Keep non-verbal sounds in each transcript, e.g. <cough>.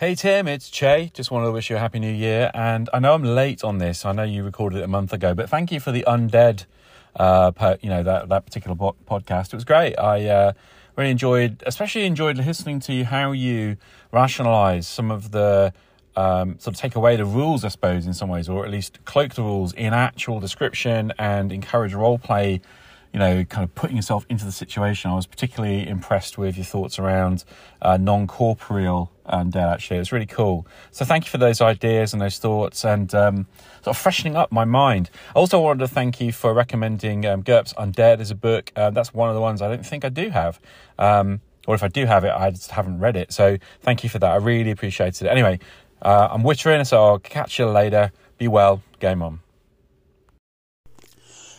Hey Tim, it's Che. Just wanted to wish you a happy new year. And I know I'm late on this. I know you recorded it a month ago, but thank you for the undead, uh, per, you know that that particular po- podcast. It was great. I uh, really enjoyed, especially enjoyed listening to how you rationalize some of the um, sort of take away the rules, I suppose, in some ways, or at least cloak the rules in actual description and encourage role play you know, kind of putting yourself into the situation. I was particularly impressed with your thoughts around uh, non-corporeal and uh, actually it was really cool. So thank you for those ideas and those thoughts and um, sort of freshening up my mind. I also wanted to thank you for recommending um, GURPS Undead as a book. Uh, that's one of the ones I don't think I do have. Um, or if I do have it, I just haven't read it. So thank you for that. I really appreciated it. Anyway, uh, I'm wittering, so I'll catch you later. Be well. Game on.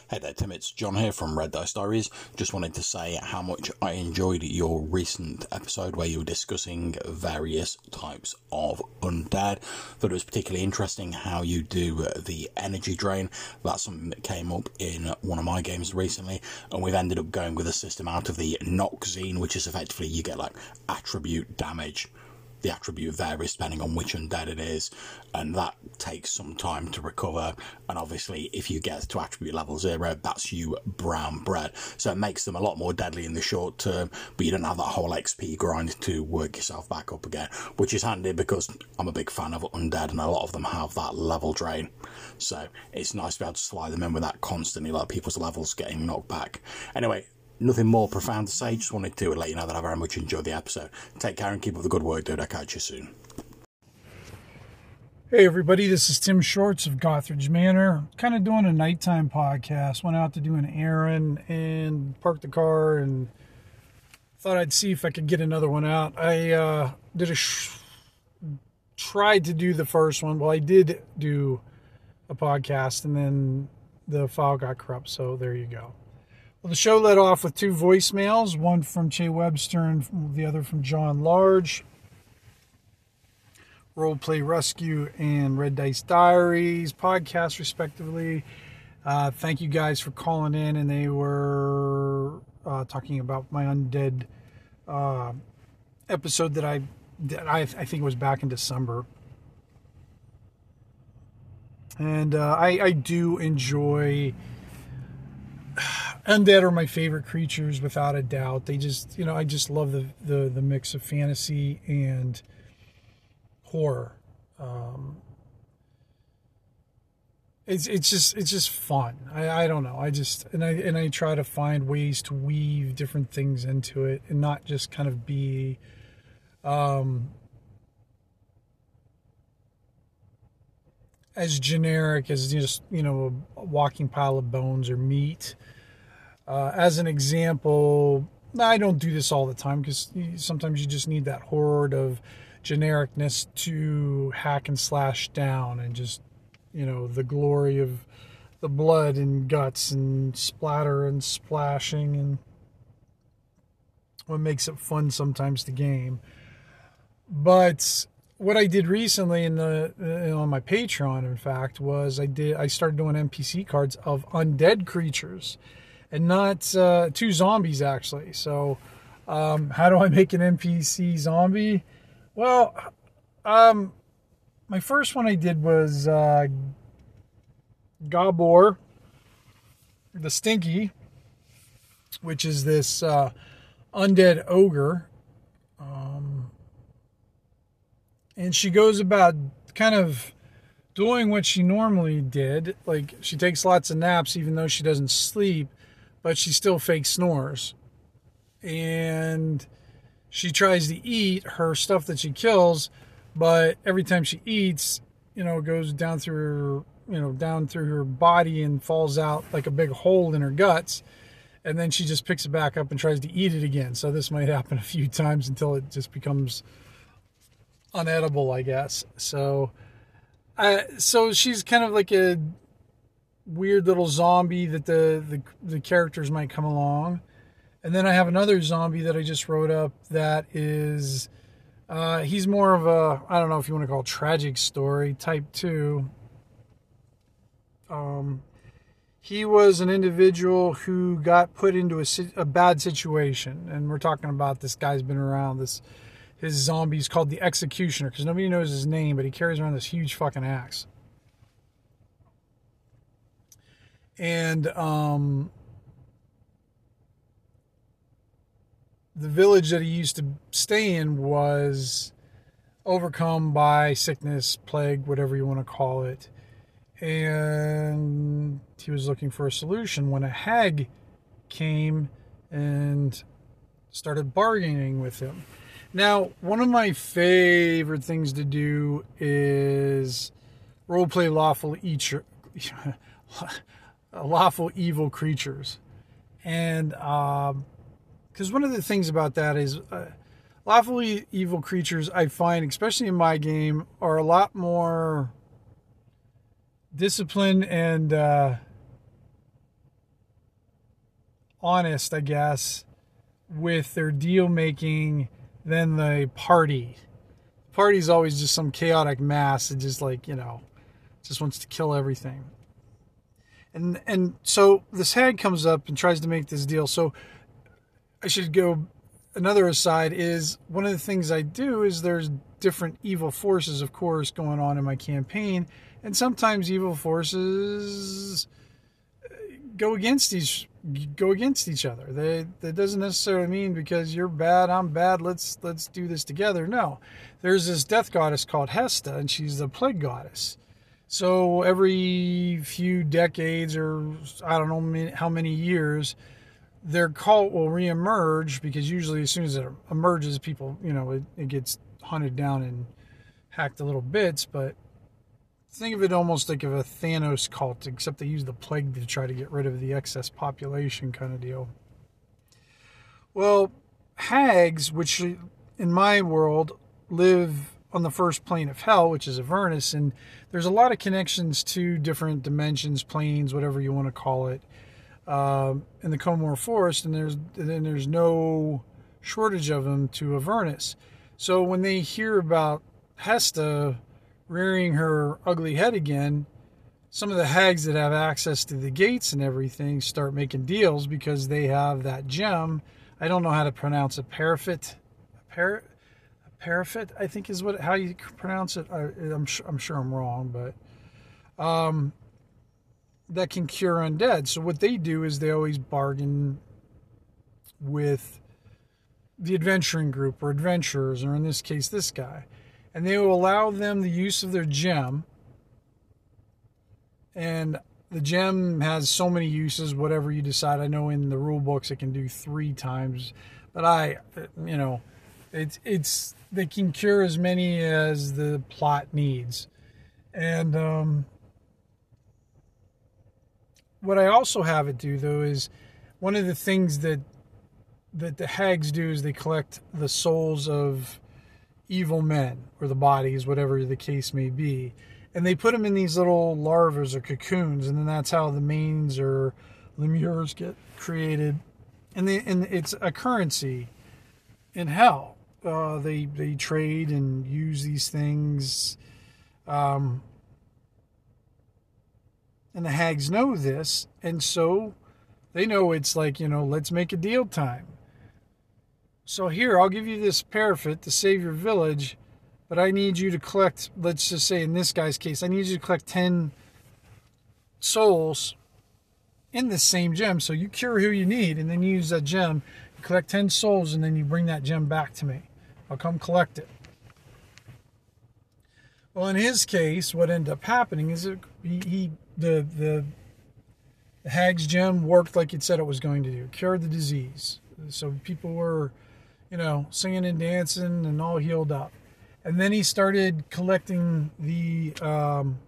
Hey there, Tim. It's John here from Red Dice Diaries. Just wanted to say how much I enjoyed your recent episode where you were discussing various types of undead. Thought it was particularly interesting how you do uh, the energy drain. That's something that came up in one of my games recently, and we've ended up going with a system out of the Noxine, which is effectively you get like attribute damage the attribute varies depending on which undead it is, and that takes some time to recover. And obviously, if you get to attribute level zero, that's you brown bread. So it makes them a lot more deadly in the short term, but you don't have that whole XP grind to work yourself back up again, which is handy because I'm a big fan of undead, and a lot of them have that level drain. So it's nice to be able to slide them in with that constantly, like people's levels getting knocked back. Anyway, nothing more profound to say. Just wanted to let you know that I very much enjoyed the episode. Take care and keep up the good work, dude. I'll catch you soon. Hey, everybody, this is Tim Shorts of Gothridge Manor. Kind of doing a nighttime podcast. Went out to do an errand and parked the car and thought I'd see if I could get another one out. I uh, did a sh- tried to do the first one. Well, I did do a podcast and then the file got corrupt. So there you go. Well, the show led off with two voicemails, one from Che Webster and the other from John Large. Roleplay Rescue and Red Dice Diaries podcast, respectively. Uh, thank you guys for calling in, and they were uh, talking about my undead uh, episode that I that I, I think was back in December. And uh, I, I do enjoy undead are my favorite creatures without a doubt. They just, you know, I just love the the, the mix of fantasy and horror. Um, it's it's just it's just fun. I, I don't know. I just and I and I try to find ways to weave different things into it and not just kind of be um as generic as just you know a walking pile of bones or meat. Uh, as an example, I don't do this all the time because sometimes you just need that horde of genericness to hack and slash down and just you know the glory of the blood and guts and splatter and splashing and what makes it fun sometimes to game. But what I did recently in the uh, on my Patreon, in fact, was I did I started doing NPC cards of undead creatures, and not uh, two zombies actually. So, um, how do I make an NPC zombie? Well, um, my first one I did was uh, Gabor, the Stinky, which is this uh, undead ogre. Um, and she goes about kind of doing what she normally did. Like she takes lots of naps, even though she doesn't sleep, but she still fake snores. And she tries to eat her stuff that she kills, but every time she eats, you know, it goes down through her, you know, down through her body and falls out like a big hole in her guts. And then she just picks it back up and tries to eat it again. So this might <laughs> happen a few times until it just becomes unedible, I guess. So, uh, so she's kind of like a weird little zombie that the, the the characters might come along, and then I have another zombie that I just wrote up that is, uh, he's more of a I don't know if you want to call it tragic story type two. Um, he was an individual who got put into a, a bad situation, and we're talking about this guy's been around this his zombies called the Executioner because nobody knows his name, but he carries around this huge fucking axe. And um, the village that he used to stay in was overcome by sickness, plague, whatever you want to call it. And he was looking for a solution when a hag came and started bargaining with him. Now, one of my favorite things to do is roleplay lawful eater, <laughs> lawful evil creatures, and because um, one of the things about that is uh, lawful evil creatures, I find, especially in my game, are a lot more disciplined and uh, honest, I guess, with their deal making than the party. The party's always just some chaotic mass that just like, you know, just wants to kill everything. And and so this hag comes up and tries to make this deal. So I should go another aside is one of the things I do is there's different evil forces of course going on in my campaign and sometimes evil forces uh, go against each go against each other. They, that doesn't necessarily mean because you're bad, I'm bad. Let's let's do this together. No, there's this death goddess called Hesta, and she's the plague goddess. So every few decades, or I don't know how many years, their cult will reemerge because usually as soon as it emerges, people you know it, it gets hunted down and hacked to little bits, but think of it almost like of a Thanos cult, except they use the plague to try to get rid of the excess population kind of deal. Well, hags, which in my world live on the first plane of hell, which is Avernus, and there's a lot of connections to different dimensions, planes, whatever you want to call it, uh, in the Comor Forest, and there's then there's no shortage of them to Avernus. So when they hear about Hesta rearing her ugly head again, some of the hags that have access to the gates and everything start making deals because they have that gem. I don't know how to pronounce it. Parafit, par, parafit, I think is what how you pronounce it. I, am sure, I'm sure I'm wrong, but um, that can cure undead. So what they do is they always bargain with the adventuring group or adventurers, or in this case, this guy and they will allow them the use of their gem. And the gem has so many uses, whatever you decide. I know in the rule books it can do three times, but I, you know, it's it's they can cure as many as the plot needs. And um, what I also have it do though is one of the things that that the hags do is they collect the souls of evil men or the bodies, whatever the case may be. And they put them in these little larvas or cocoons, and then that's how the manes or lemures get created. And, they, and it's a currency in hell. Uh, they they trade and use these things. Um, and the hags know this, and so they know it's like you know, let's make a deal time. So here, I'll give you this parafit to save your village, but I need you to collect, let's just say in this guy's case, I need you to collect 10 souls in the same gem. So you cure who you need and then use that gem. Collect 10 souls and then you bring that gem back to me. I'll come collect it. Well, in his case, what ended up happening is it, he, he the, the the hag's gem worked like it said it was going to do, cured the disease. So people were you know, singing and dancing and all healed up. And then he started collecting the um,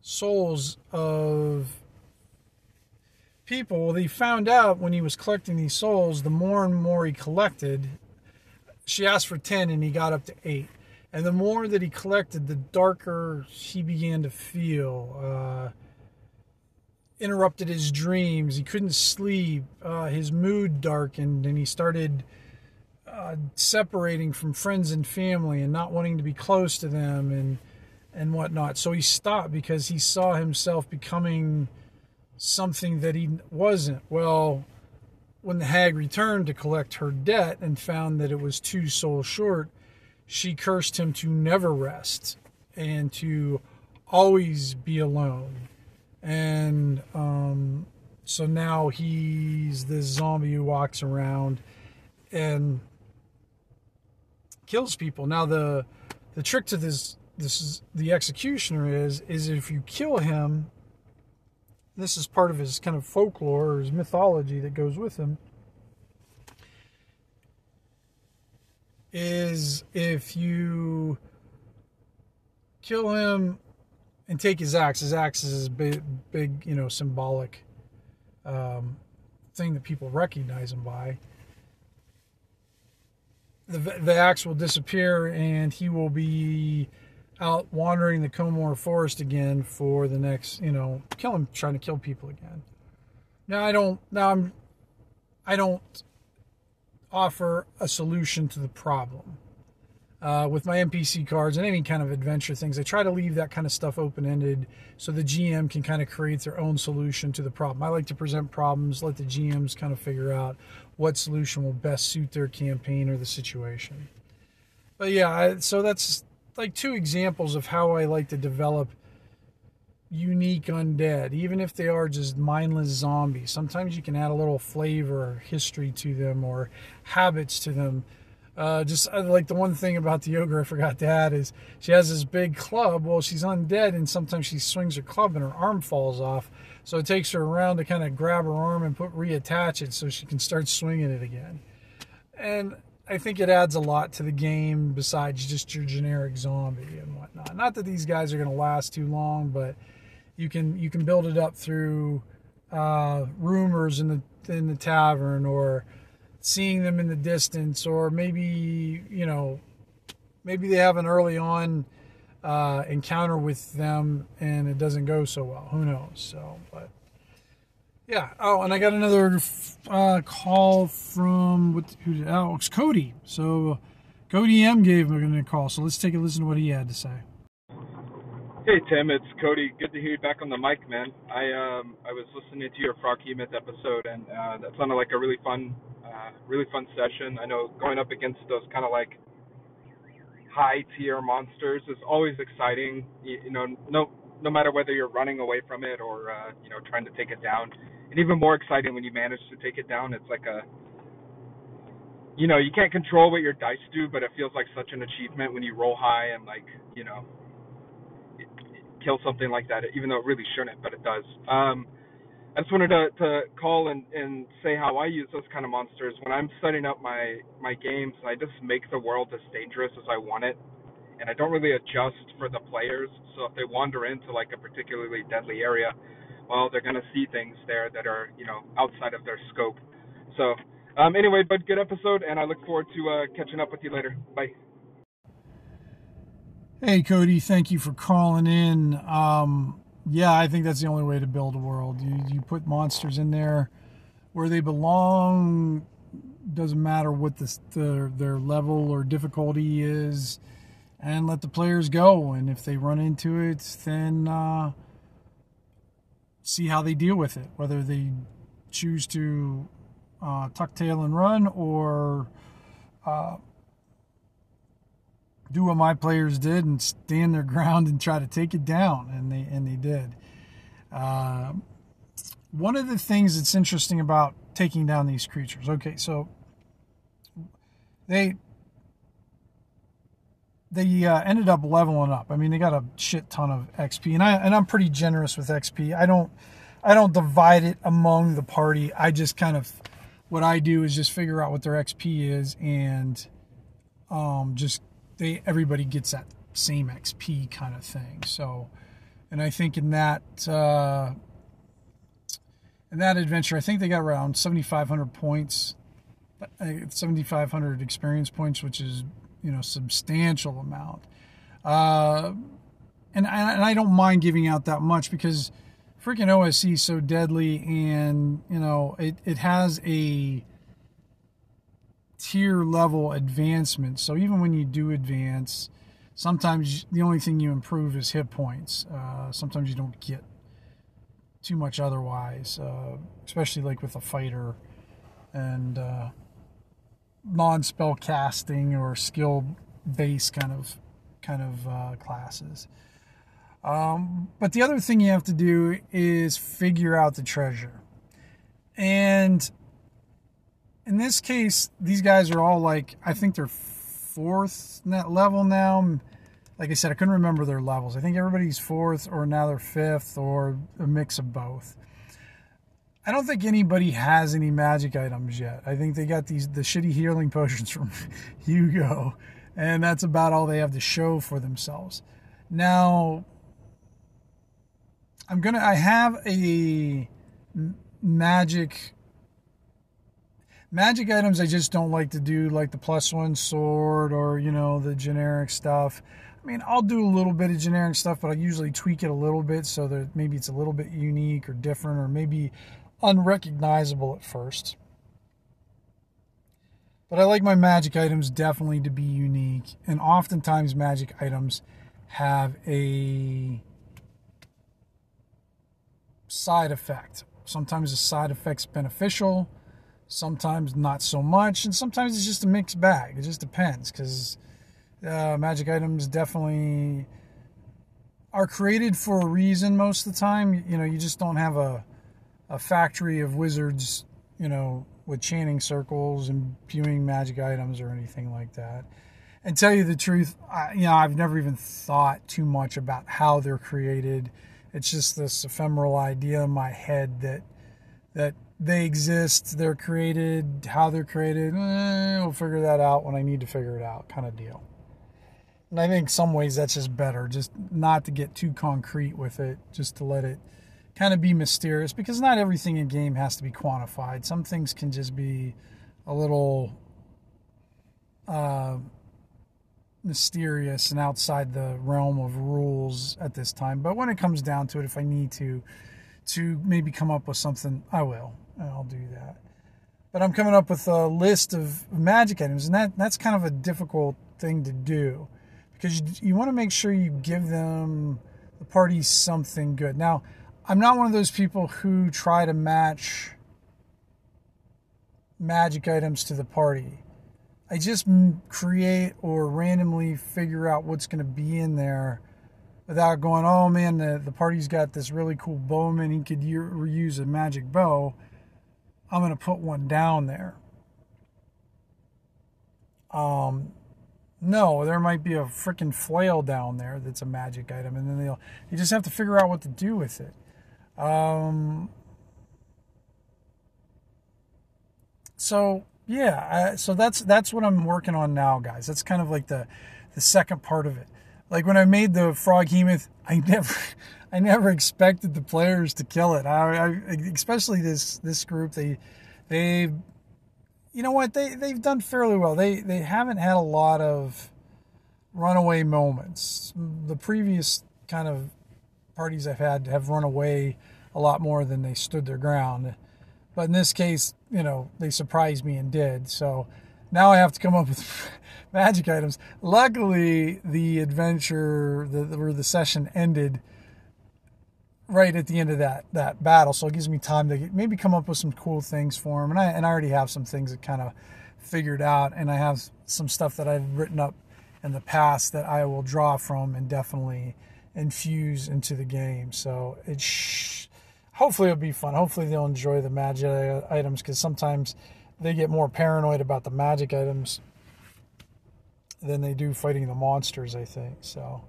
souls of people. Well, he found out when he was collecting these souls, the more and more he collected, she asked for 10 and he got up to 8. And the more that he collected, the darker he began to feel. Uh, interrupted his dreams. He couldn't sleep. Uh, his mood darkened, and he started uh, separating from friends and family and not wanting to be close to them and and whatnot. So he stopped because he saw himself becoming something that he wasn't. Well, when the hag returned to collect her debt and found that it was two souls short, she cursed him to never rest and to always be alone. And um, so now he's this zombie who walks around and kills people. Now the the trick to this this is the executioner is is if you kill him this is part of his kind of folklore or his mythology that goes with him is if you kill him and take his axe his axe is big big you know symbolic um, thing that people recognize him by. The, the axe will disappear and he will be out wandering the Comor forest again for the next, you know, killing, trying to kill people again. Now I don't, now I'm, I don't offer a solution to the problem. Uh, with my NPC cards and any kind of adventure things, I try to leave that kind of stuff open ended so the GM can kind of create their own solution to the problem. I like to present problems, let the GMs kind of figure out what solution will best suit their campaign or the situation. But yeah, so that's like two examples of how I like to develop unique undead, even if they are just mindless zombies. Sometimes you can add a little flavor or history to them or habits to them. Uh, just uh, like the one thing about the ogre I forgot to add is she has this big club. Well, she's undead, and sometimes she swings her club and her arm falls off. So it takes her around to kind of grab her arm and put reattach it so she can start swinging it again. And I think it adds a lot to the game besides just your generic zombie and whatnot. Not that these guys are going to last too long, but you can you can build it up through uh, rumors in the in the tavern or seeing them in the distance or maybe you know maybe they have an early on uh, encounter with them and it doesn't go so well. Who knows? So, but yeah. Oh, and I got another uh, call from what? Who? Did, oh, it's Cody. So Cody M gave me a call. So let's take a listen to what he had to say. Hey Tim, it's Cody. Good to hear you back on the mic, man. I um I was listening to your Froghemoth episode, and uh, that sounded like a really fun, uh, really fun session. I know going up against those kind of like high tier monsters is always exciting. You, you know, no no matter whether you're running away from it or uh, you know trying to take it down and even more exciting when you manage to take it down. It's like a, you know, you can't control what your dice do, but it feels like such an achievement when you roll high and like, you know, kill something like that, even though it really shouldn't, but it does. Um, I just wanted to, to call and, and say how I use those kind of monsters when I'm setting up my my games. I just make the world as dangerous as I want it, and I don't really adjust for the players. So if they wander into like a particularly deadly area, well, they're going to see things there that are, you know, outside of their scope. So, um, anyway, but good episode, and I look forward to uh, catching up with you later. Bye. Hey, Cody, thank you for calling in. Um, yeah, I think that's the only way to build a world. You, you put monsters in there where they belong. Doesn't matter what the, the, their level or difficulty is, and let the players go. And if they run into it, then uh, see how they deal with it, whether they choose to uh, tuck tail and run or uh, do what my players did and stand their <laughs> ground and try to take it down, and they and they did. Uh, one of the things that's interesting about taking down these creatures. Okay, so they they uh, ended up leveling up. I mean, they got a shit ton of XP, and I and I'm pretty generous with XP. I don't I don't divide it among the party. I just kind of what I do is just figure out what their XP is, and um, just they everybody gets that same XP kind of thing. So, and I think in that uh, in that adventure, I think they got around 7,500 points, uh, 7,500 experience points, which is you know substantial amount. Uh, and and I don't mind giving out that much because freaking OSE is so deadly, and you know it it has a tier level advancement. So even when you do advance, sometimes the only thing you improve is hit points. Uh, sometimes you don't get too much otherwise, uh, especially like with a fighter and uh, non-spell casting or skill based kind of kind of uh, classes. Um, but the other thing you have to do is figure out the treasure. And in this case, these guys are all like, I think they're fourth level now. Like I said, I couldn't remember their levels. I think everybody's fourth, or now they're fifth, or a mix of both. I don't think anybody has any magic items yet. I think they got these the shitty healing potions from <laughs> Hugo, and that's about all they have to show for themselves. Now, I'm gonna. I have a magic magic items. I just don't like to do like the plus one sword or you know the generic stuff. I mean, I'll do a little bit of generic stuff, but I usually tweak it a little bit so that maybe it's a little bit unique or different or maybe unrecognizable at first. But I like my magic items definitely to be unique, and oftentimes magic items have a side effect. Sometimes the side effect's beneficial, sometimes not so much, and sometimes it's just a mixed bag. It just depends because uh, magic items definitely are created for a reason most of the time. You know, you just don't have a a factory of wizards, you know, with chanting circles and viewing magic items or anything like that. And tell you the truth, I, you know, I've never even thought too much about how they're created. It's just this ephemeral idea in my head that that they exist, they're created, how they're created. Eh, we'll figure that out when I need to figure it out, kind of deal. And I think some ways that's just better, just not to get too concrete with it, just to let it kind of be mysterious because not everything in game has to be quantified. Some things can just be a little uh, mysterious and outside the realm of rules at this time. But when it comes down to it, if I need to to maybe come up with something, I will. I'll do that. But I'm coming up with a list of magic items, and that that's kind of a difficult thing to do because you, you want to make sure you give them the party something good. Now, I'm not one of those people who try to match magic items to the party. I just create or randomly figure out what's going to be in there without going, oh man, the, the party's got this really cool bowman. He could reuse a magic bow. I'm going to put one down there. Um, no, there might be a freaking flail down there that's a magic item, and then they'll you just have to figure out what to do with it. Um, so yeah, so that's that's what I'm working on now, guys. That's kind of like the the second part of it. Like when I made the Froghemoth, I never <laughs> I never expected the players to kill it. I, I especially this this group they they you know what they they've done fairly well. They they haven't had a lot of runaway moments. The previous kind of parties I've had have run away a lot more than they stood their ground. But in this case, you know, they surprised me and did. So now I have to come up with <laughs> magic items. Luckily, the adventure, the, where the session ended right at the end of that that battle, so it gives me time to maybe come up with some cool things for them. And I and I already have some things that kind of figured out, and I have some stuff that I've written up in the past that I will draw from and definitely infuse into the game. So it hopefully it'll be fun. Hopefully they'll enjoy the magic items because sometimes they get more paranoid about the magic items than they do fighting the monsters. I think so.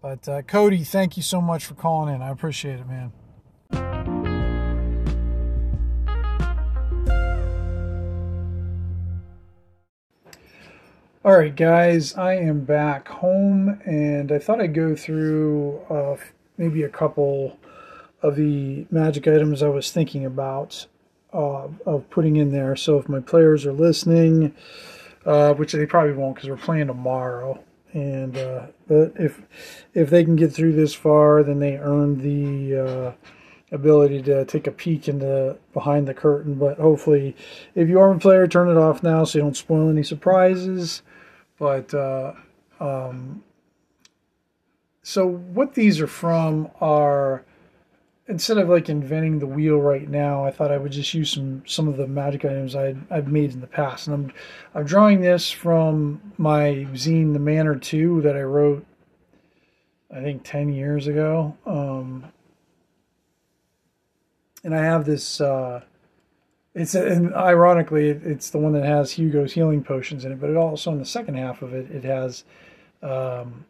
But uh, Cody, thank you so much for calling in. I appreciate it, man. All right, guys, I am back home, and I thought I'd go through uh, maybe a couple of the magic items I was thinking about uh, of putting in there. So if my players are listening, uh, which they probably won't because we're playing tomorrow, and uh, but if if they can get through this far, then they earn the uh, ability to take a peek into behind the curtain. But hopefully, if you are a player, turn it off now so you don't spoil any surprises. But uh, um, so what these are from are instead of like inventing the wheel right now, I thought I would just use some some of the magic items I I've made in the past, and I'm I'm drawing this from my zine, The Manor Two, that I wrote, I think ten years ago. Um, and I have this. Uh, it's and ironically, it's the one that has Hugo's healing potions in it, but it also in the second half of it, it has um,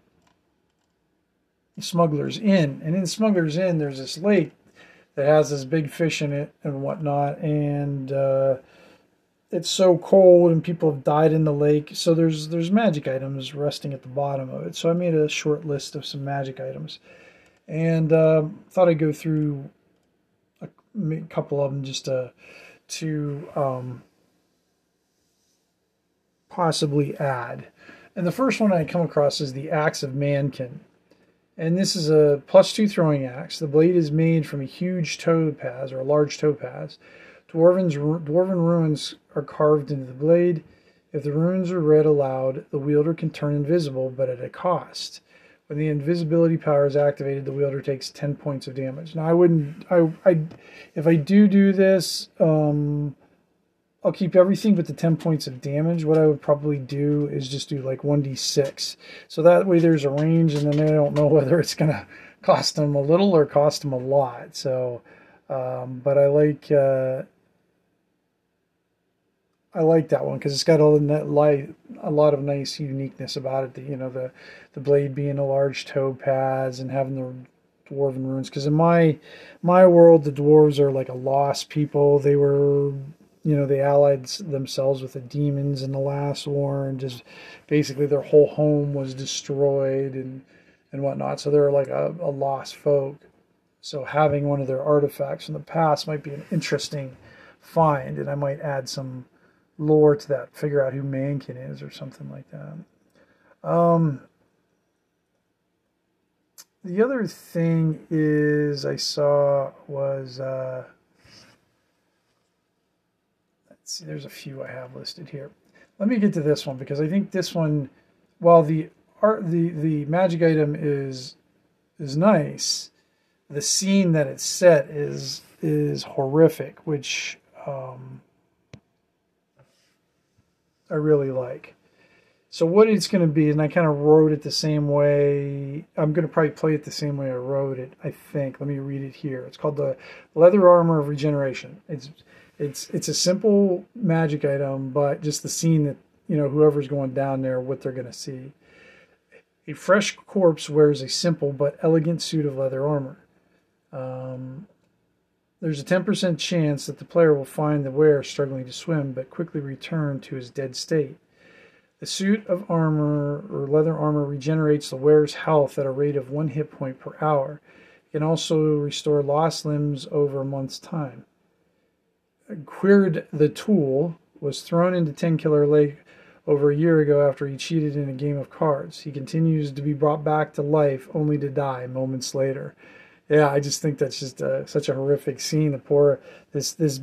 Smuggler's Inn, and in Smuggler's Inn, there's this lake that has this big fish in it and whatnot, and uh, it's so cold, and people have died in the lake. So there's there's magic items resting at the bottom of it. So I made a short list of some magic items, and uh, thought I'd go through a, a couple of them just to to um, possibly add. And the first one I come across is the Axe of Mankin. And this is a plus two throwing axe. The blade is made from a huge topaz or a large topaz. Dwarven's, dwarven runes are carved into the blade. If the runes are read aloud, the wielder can turn invisible, but at a cost. When the invisibility power is activated, the wielder takes 10 points of damage. Now, I wouldn't, I, I, if I do do this, um, I'll keep everything but the 10 points of damage. What I would probably do is just do like 1d6. So that way there's a range, and then I don't know <laughs> whether it's going to cost them a little or cost them a lot. So, um, but I like, uh, I like that one because it's got a light, a lot of nice uniqueness about it. The, you know, the the blade being a large topaz and having the dwarven runes. Because in my my world, the dwarves are like a lost people. They were, you know, they allied themselves with the demons in the last war, and just basically their whole home was destroyed and and whatnot. So they're like a, a lost folk. So having one of their artifacts from the past might be an interesting find, and I might add some lore to that, figure out who Mankin is or something like that. Um, the other thing is I saw was uh, let's see, there's a few I have listed here. Let me get to this one because I think this one, while the art the the magic item is is nice, the scene that it's set is is horrific, which um, I really like. So what it's going to be, and I kind of wrote it the same way. I'm going to probably play it the same way I wrote it. I think. Let me read it here. It's called the Leather Armor of Regeneration. It's it's it's a simple magic item, but just the scene that you know whoever's going down there, what they're going to see. A fresh corpse wears a simple but elegant suit of leather armor. Um, there's a 10% chance that the player will find the wearer struggling to swim, but quickly return to his dead state. The suit of armor or leather armor regenerates the wearer's health at a rate of one hit point per hour. It can also restore lost limbs over a month's time. Quird the Tool was thrown into Ten Killer Lake over a year ago after he cheated in a game of cards. He continues to be brought back to life only to die moments later yeah, I just think that's just a, such a horrific scene. The poor this this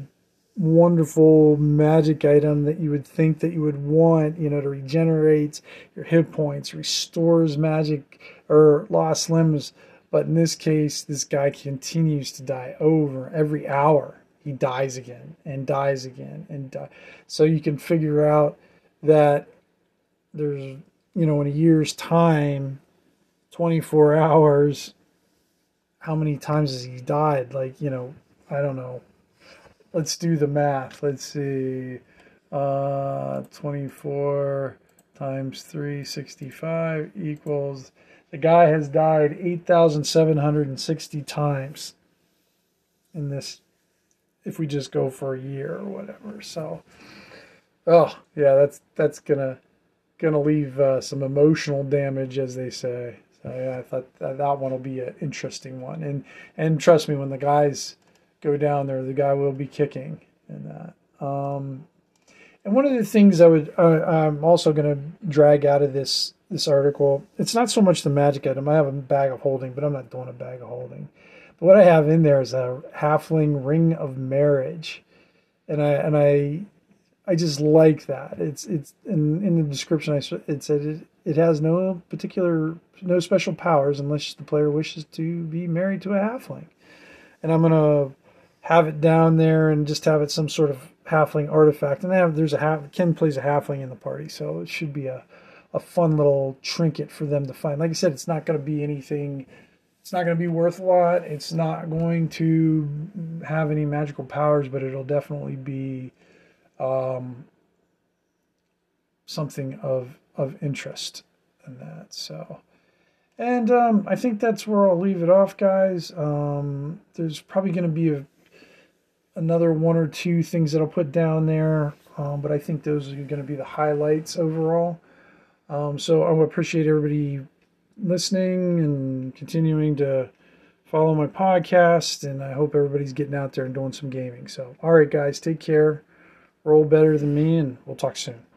wonderful magic item that you would think that you would want, you know, to regenerate your hit points, restores magic or lost limbs. But in this case, this guy continues to die over every hour. He dies again and dies again and die. So you can figure out that there's, you know, in a year's time, 24 hours how many times has he died? Like, you know, I don't know. Let's do the math. Let's see. Uh, 24 times 365 equals. The guy has died 8,760 times in this, if we just go for a year or whatever. So, oh, yeah, that's, that's gonna, gonna leave uh, some emotional damage, as they say. So yeah, I thought that, that one will be an interesting one. And and trust me, when the guys go down there, the guy will be kicking and that. Um, and one of the things I would uh, I'm also going to drag out of this this article, it's not so much the magic item. I have a bag of holding, but I'm not doing a bag of holding. But what I have in there is a halfling ring of marriage, and I and I I just like that. It's it's in in the description. I it said it, it has no particular no special powers unless the player wishes to be married to a halfling. and I'm gonna have it down there and just have it some sort of halfling artifact. And have there's a half Ken plays a halfling in the party, so it should be a a fun little trinket for them to find. Like I said, it's not going to be anything. It's not going to be worth a lot. It's not going to have any magical powers, but it'll definitely be um, something of of interest in that. So, and um, I think that's where I'll leave it off, guys. Um, there's probably going to be a, another one or two things that I'll put down there, um, but I think those are going to be the highlights overall. Um, so I appreciate everybody listening and continuing to follow my podcast. And I hope everybody's getting out there and doing some gaming. So, all right, guys, take care. Roll better than me, and we'll talk soon.